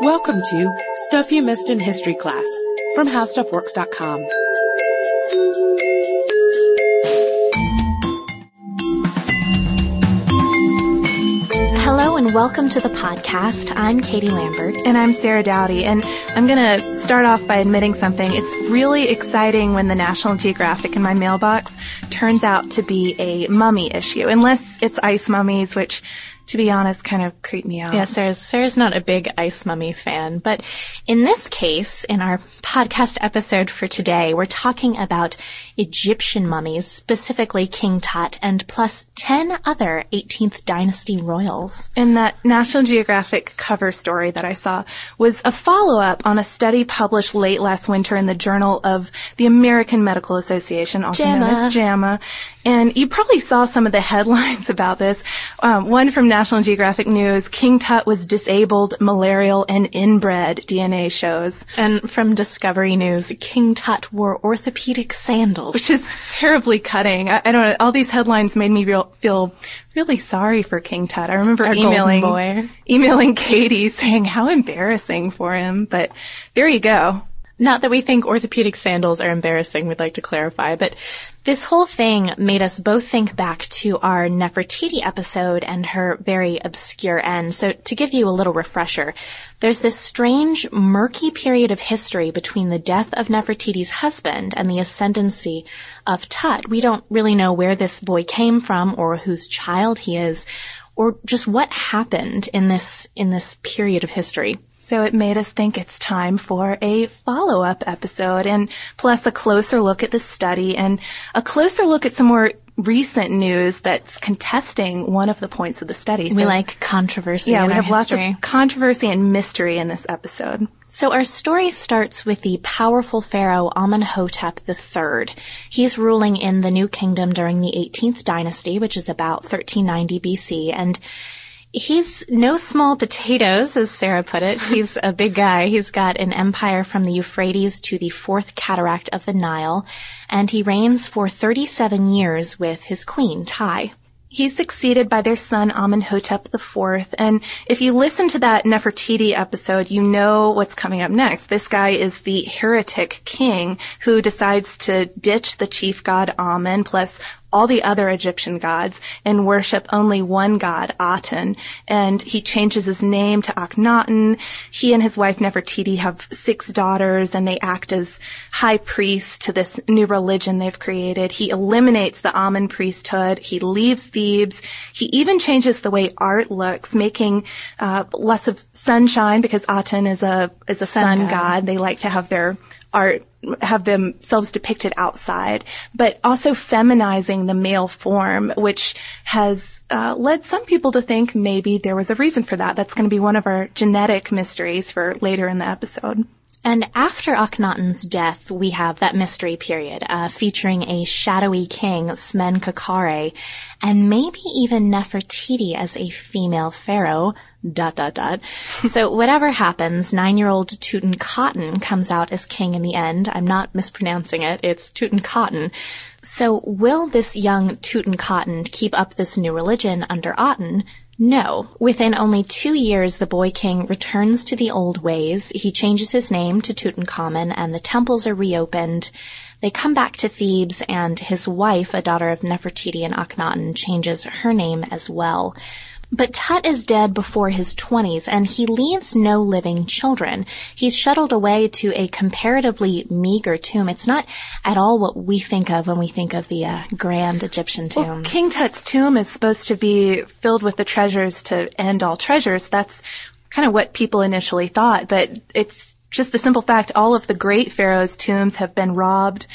Welcome to Stuff You Missed in History Class from HowStuffWorks.com. Hello and welcome to the podcast. I'm Katie Lambert. And I'm Sarah Dowdy. And I'm going to start off by admitting something. It's really exciting when the National Geographic in my mailbox turns out to be a mummy issue, unless it's ice mummies, which to be honest, kind of creep me out. Yeah, Sarah's, Sarah's not a big Ice Mummy fan, but in this case, in our podcast episode for today, we're talking about Egyptian mummies, specifically King Tut and plus 10 other 18th dynasty royals. And that National Geographic cover story that I saw was a follow-up on a study published late last winter in the Journal of the American Medical Association, also JAMA. known as JAMA. And you probably saw some of the headlines about this. Um, one from National Geographic News, King Tut was disabled, malarial, and inbred, DNA shows. And from Discovery News, King Tut wore orthopedic sandals. Which is terribly cutting. I, I don't know, all these headlines made me real, feel really sorry for King Tut. I remember Our emailing, emailing Katie saying how embarrassing for him, but there you go. Not that we think orthopedic sandals are embarrassing, we'd like to clarify, but this whole thing made us both think back to our Nefertiti episode and her very obscure end. So to give you a little refresher, there's this strange, murky period of history between the death of Nefertiti's husband and the ascendancy of Tut. We don't really know where this boy came from or whose child he is or just what happened in this, in this period of history. So it made us think it's time for a follow-up episode and plus a closer look at the study and a closer look at some more recent news that's contesting one of the points of the study. We like controversy yeah, we have lots of controversy and mystery in this episode. So our story starts with the powerful pharaoh Amenhotep III. He's ruling in the New Kingdom during the 18th dynasty, which is about 1390 BC, and he's no small potatoes, as Sarah put it. He's a big guy. He's got an empire from the Euphrates to the fourth cataract of the Nile, and he reigns for 37 years with his queen, Tai. He's succeeded by their son Amenhotep IV, and if you listen to that Nefertiti episode, you know what's coming up next. This guy is the heretic king who decides to ditch the chief god Amen plus all the other Egyptian gods and worship only one god, Aten. And he changes his name to Akhenaten. He and his wife Nefertiti have six daughters and they act as high priests to this new religion they've created. He eliminates the Amen priesthood. He leaves Thebes. He even changes the way art looks, making uh, less of sunshine because Aten is a is a sun, god. god. They like to have their art have themselves depicted outside, but also feminizing the male form, which has uh, led some people to think maybe there was a reason for that. That's going to be one of our genetic mysteries for later in the episode. And after Akhenaten's death, we have that mystery period, uh, featuring a shadowy king, Smenkhkare, and maybe even Nefertiti as a female pharaoh, dot dot dot. so whatever happens, nine-year-old Tutankhaten comes out as king in the end. I'm not mispronouncing it. It's Tutankhaten. So will this young Tutankhaten keep up this new religion under Aten? No. Within only two years, the boy king returns to the old ways. He changes his name to Tutankhamen and the temples are reopened. They come back to Thebes and his wife, a daughter of Nefertiti and Akhenaten, changes her name as well. But Tut is dead before his 20s and he leaves no living children. He's shuttled away to a comparatively meager tomb. It's not at all what we think of when we think of the uh, grand Egyptian tomb. Well, King Tut's tomb is supposed to be filled with the treasures to end all treasures. That's kind of what people initially thought, but it's just the simple fact all of the great pharaohs' tombs have been robbed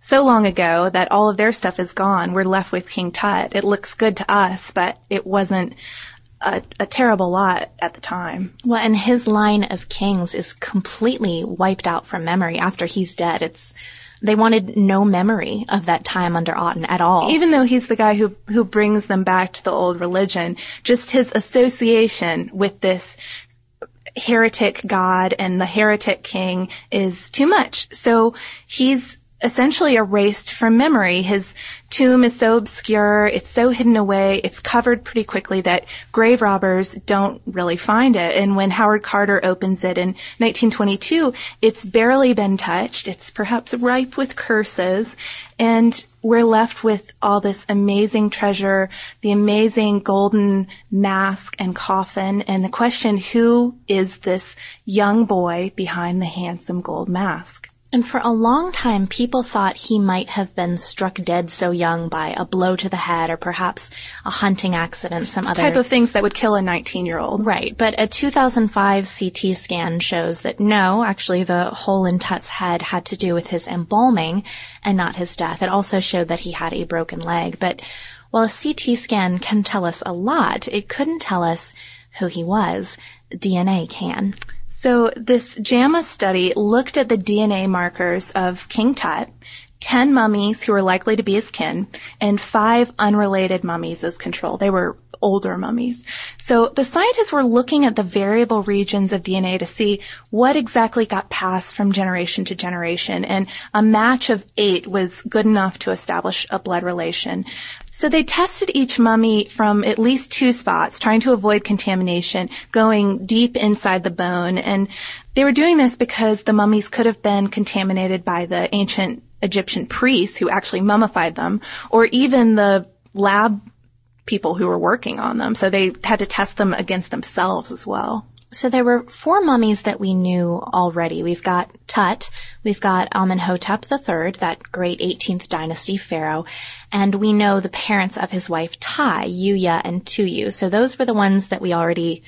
so long ago that all of their stuff is gone. We're left with King Tut. It looks good to us, but it wasn't a, a terrible lot at the time. Well, and his line of kings is completely wiped out from memory after he's dead. It's, they wanted no memory of that time under Aten at all. Even though he's the guy who, who brings them back to the old religion, just his association with this heretic god and the heretic king is too much. So he's essentially erased from memory. His tomb is so obscure, it's so hidden away, it's covered pretty quickly that grave robbers don't really find it. And when Howard Carter opens it in 1922, it's barely been touched. It's perhaps ripe with curses. And we're left with all this amazing treasure, the amazing golden mask and coffin, and the question, who is this young boy behind the handsome gold mask? And for a long time, people thought he might have been struck dead so young by a blow to the head or perhaps a hunting accident, some other type of things that would kill a 19 year old. Right. But a 2005 CT scan shows that no, actually the hole in Tut's head had to do with his embalming and not his death. It also showed that he had a broken leg. But while a CT scan can tell us a lot, it couldn't tell us who he was. DNA can. So this JAMA study looked at the DNA markers of King Tut, 10 mummies who were likely to be his kin, and five unrelated mummies as control. They were older mummies. So the scientists were looking at the variable regions of DNA to see what exactly got passed from generation to generation, and a match of eight was good enough to establish a blood relation. So they tested each mummy from at least two spots, trying to avoid contamination, going deep inside the bone. And they were doing this because the mummies could have been contaminated by the ancient Egyptian priests who actually mummified them, or even the lab people who were working on them. So they had to test them against themselves as well. So there were four mummies that we knew already. We've got Tut, we've got Amenhotep III, that great 18th dynasty pharaoh, and we know the parents of his wife Tai, Yuya and Tuyu. So those were the ones that we already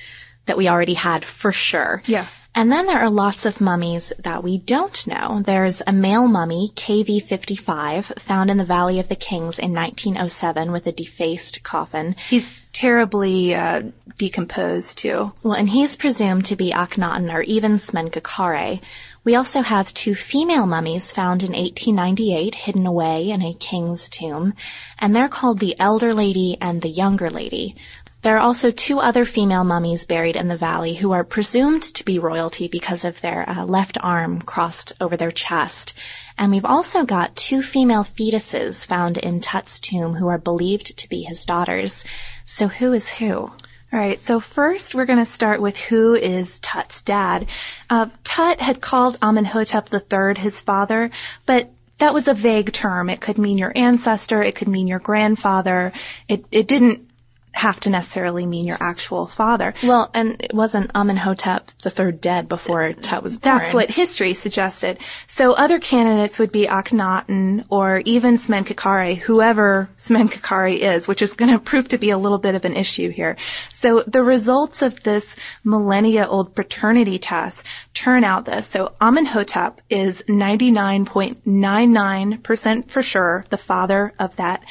that we already had for sure. Yeah. And then there are lots of mummies that we don't know. There's a male mummy, KV55, found in the Valley of the Kings in 1907 with a defaced coffin. He's terribly uh, decomposed too. Well, and he's presumed to be Akhenaten or even Smenkhkare. We also have two female mummies found in 1898 hidden away in a king's tomb, and they're called the Elder Lady and the Younger Lady. There are also two other female mummies buried in the valley who are presumed to be royalty because of their uh, left arm crossed over their chest. And we've also got two female fetuses found in Tut's tomb who are believed to be his daughters. So who is who? All right, so first we're going to start with who is Tut's dad. Uh, Tut had called Amenhotep III his father, but that was a vague term. It could mean your ancestor, it could mean your grandfather. It, it didn't have to necessarily mean your actual father. Well, and it wasn't Amenhotep the third dead before Tut was born. That's what history suggested. So other candidates would be Akhenaten or even Smenkhkare, whoever Smenkhkare is, which is going to prove to be a little bit of an issue here. So the results of this millennia old paternity test turn out this. So Amenhotep is 99.99% for sure the father of that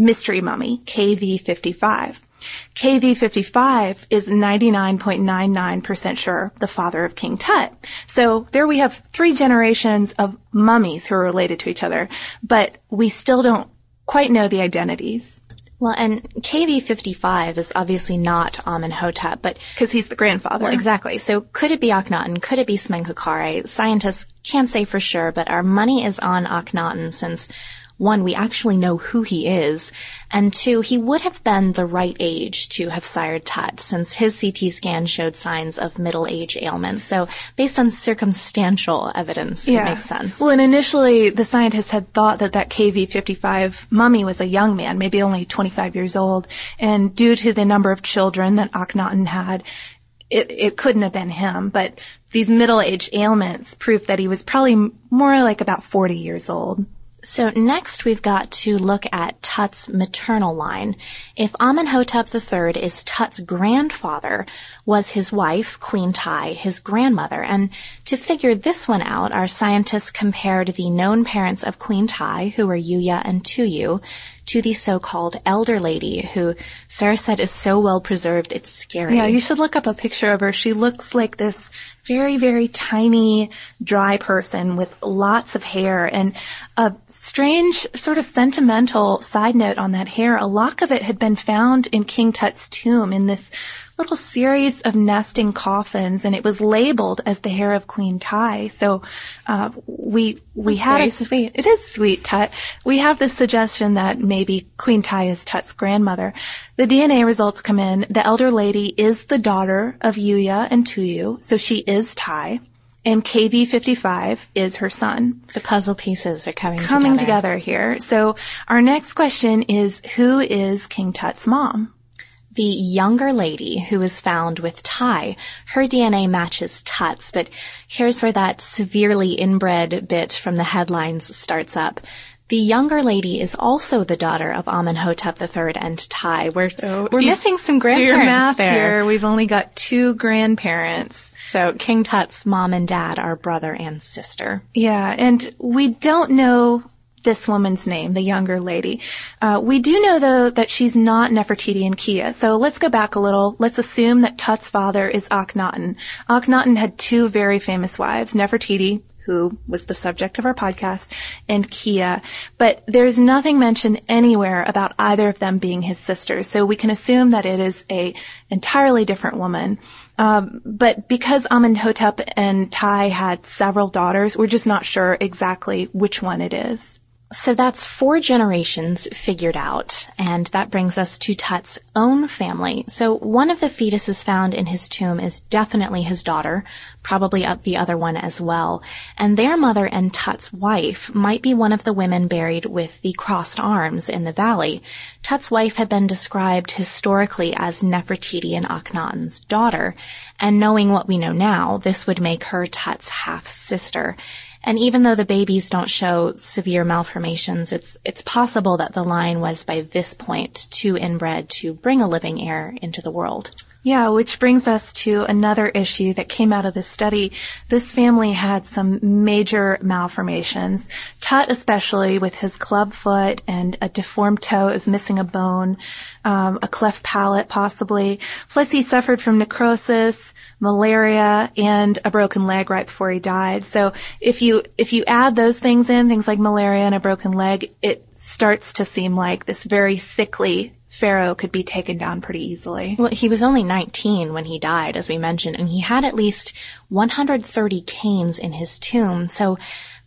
mystery mummy, KV55. KV55 is 99.99% sure the father of King Tut. So there we have three generations of mummies who are related to each other, but we still don't quite know the identities. Well, and KV55 is obviously not Amenhotep, but because he's the grandfather. Well, exactly. So could it be Akhenaten? Could it be Smenkhkare? Scientists can't say for sure, but our money is on Akhenaten since one, we actually know who he is, and two, he would have been the right age to have sired Tut, since his CT scan showed signs of middle age ailments. So based on circumstantial evidence, yeah. it makes sense. Well, and initially the scientists had thought that that KV-55 mummy was a young man, maybe only 25 years old, and due to the number of children that Akhenaten had, it, it couldn't have been him, but these middle-age ailments prove that he was probably more like about 40 years old. So next we've got to look at Tut's maternal line. If Amenhotep III is Tut's grandfather, was his wife, Queen Tai, his grandmother? And to figure this one out, our scientists compared the known parents of Queen Tai, who were Yuya and Tuyu, to the so-called elder lady who Sarah said is so well preserved it's scary. Yeah, you should look up a picture of her. She looks like this very, very tiny, dry person with lots of hair and a strange sort of sentimental side note on that hair. A lock of it had been found in King Tut's tomb in this little series of nesting coffins, and it was labeled as the hair of Queen Ti. So uh, we we That's had a sweet. It is sweet, Tut. We have this suggestion that maybe Queen Ti is Tut's grandmother. The DNA results come in. The elder lady is the daughter of Yuya and Tuyu, so she is Ti. And KV55 is her son The puzzle pieces are coming coming together. together here. So our next question is who is King Tut's mom? The younger lady who was found with Ty, her DNA matches Tut's, but here's where that severely inbred bit from the headlines starts up. The younger lady is also the daughter of Amenhotep III and Ty. We're, we're missing some Do grandparents your math there. here. We've only got two grandparents. So King Tut's mom and dad are brother and sister. Yeah, and we don't know this woman's name, the younger lady. Uh, we do know though that she's not Nefertiti and Kiya. So let's go back a little. Let's assume that Tut's father is Akhenaten. Akhenaten had two very famous wives, Nefertiti, who was the subject of our podcast, and Kiya. But there's nothing mentioned anywhere about either of them being his sisters. So we can assume that it is a entirely different woman. Um, but because Amenhotep and Tai had several daughters, we're just not sure exactly which one it is. So that's four generations figured out, and that brings us to Tut's own family. So one of the fetuses found in his tomb is definitely his daughter, probably the other one as well. And their mother and Tut's wife might be one of the women buried with the crossed arms in the valley. Tut's wife had been described historically as Nefertiti and Akhenaten's daughter, and knowing what we know now, this would make her Tut's half sister. And even though the babies don't show severe malformations, it's, it's possible that the line was by this point too inbred to bring a living heir into the world. Yeah, which brings us to another issue that came out of this study. This family had some major malformations. Tut especially with his club foot and a deformed toe is missing a bone, um, a cleft palate possibly. Plus he suffered from necrosis, malaria, and a broken leg right before he died. So if you, if you add those things in, things like malaria and a broken leg, it starts to seem like this very sickly Pharaoh could be taken down pretty easily. Well, he was only 19 when he died, as we mentioned, and he had at least 130 canes in his tomb. So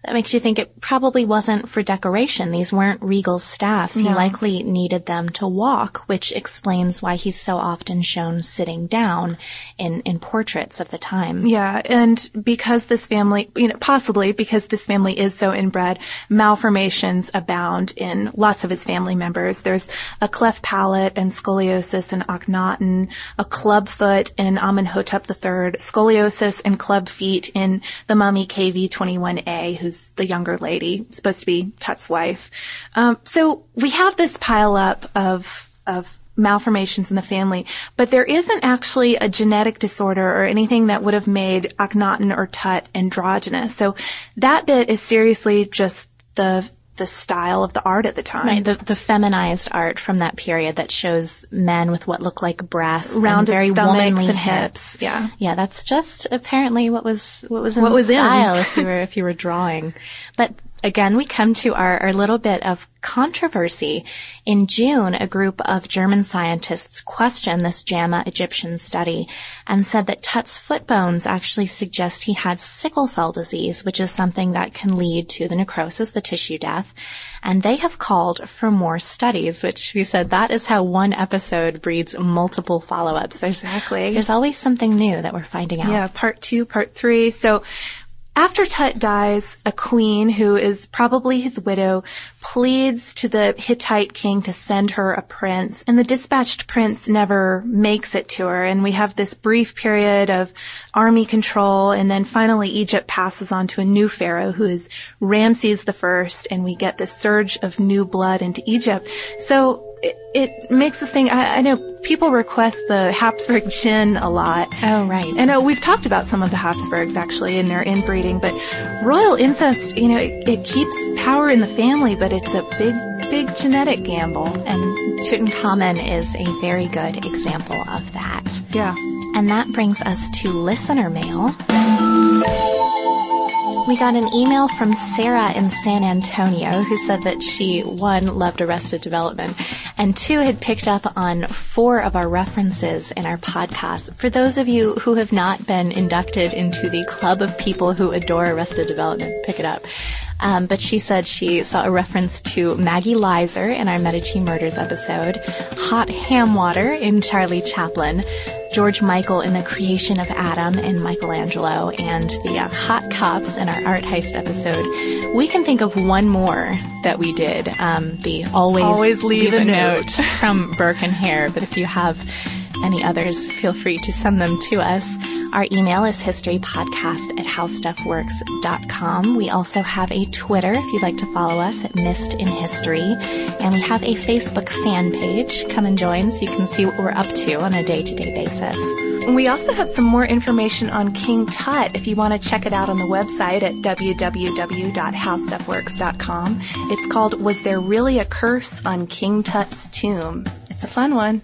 that makes you think it probably wasn't for decoration. These weren't regal staffs. He likely needed them to walk, which explains why he's so often shown sitting down in, in portraits of the time. Yeah, and because this family, you know, possibly because this family is so inbred, malformations abound in lots of his family members. There's a cleft palate and scoliosis in Akhenaten, a club foot in Amenhotep III, scoliosis and club feet in the mummy KV-21A, who's the younger lady, supposed to be Tut's wife. Um, so we have this pile up of, of malformations in the family, but there isn't actually a genetic disorder or anything that would have made Akhenaten or Tut androgynous. So that bit is seriously just the the style of the art at the time. Right, the, the feminized art from that period that shows men with what look like breasts, Rounded and very womanly and hips. hips, yeah. yeah, that's just apparently what was what was in What the was in. style if you were if you were drawing. But again, we come to our, our little bit of controversy. In June, a group of German scientists questioned this JAMA Egyptian study and said that Tut's foot bones actually suggest he had sickle cell disease, which is something that can lead to the necrosis, the tissue death. And they have called for more studies, which we said that is how one episode breeds multiple follow-ups. There's, Exactly. There's always something new that we're finding out. Yeah, part two, part three. So after Tut dies, a queen who is probably his widow pleads to the Hittite king to send her a prince, and the dispatched prince never makes it to her. And we have this brief period of army control, and then finally Egypt passes on to a new pharaoh who is Ramses the First, and we get this surge of new blood into Egypt. So it, it makes us think. I, I know people request the Habsburg gin a lot. Oh, right. And uh, we've talked about some of the Habsburgs actually in their inbreeding, but royal incest, you know, it, it keeps power in the family, but it's a big, big genetic gamble. And Tutankhamun is a very good example of that. Yeah. And that brings us to listener mail. We got an email from Sarah in San Antonio who said that she, one, loved Arrested Development, and two had picked up on four of our references in our podcast. For those of you who have not been inducted into the club of people who adore Arrested Development, pick it up. Um, but she said she saw a reference to Maggie Lizer in our Medici Murders episode, hot ham water in Charlie Chaplin, George Michael in the creation of Adam in Michelangelo, and the uh, hot cops in our art heist episode. We can think of one more that we did, um, the always, Always leave a note. from Burke and Hare. But if you have any others, feel free to send them to us. Our email is historypodcast at howstuffworks.com. We also have a Twitter if you'd like to follow us at Missed in History. And we have a Facebook fan page. Come and join so you can see what we're up to on a day-to-day basis. We also have some more information on King Tut if you want to check it out on the website at www.howstuffworks.com. It's called Was There Really a Curse on King Tut's Tomb? It's a fun one.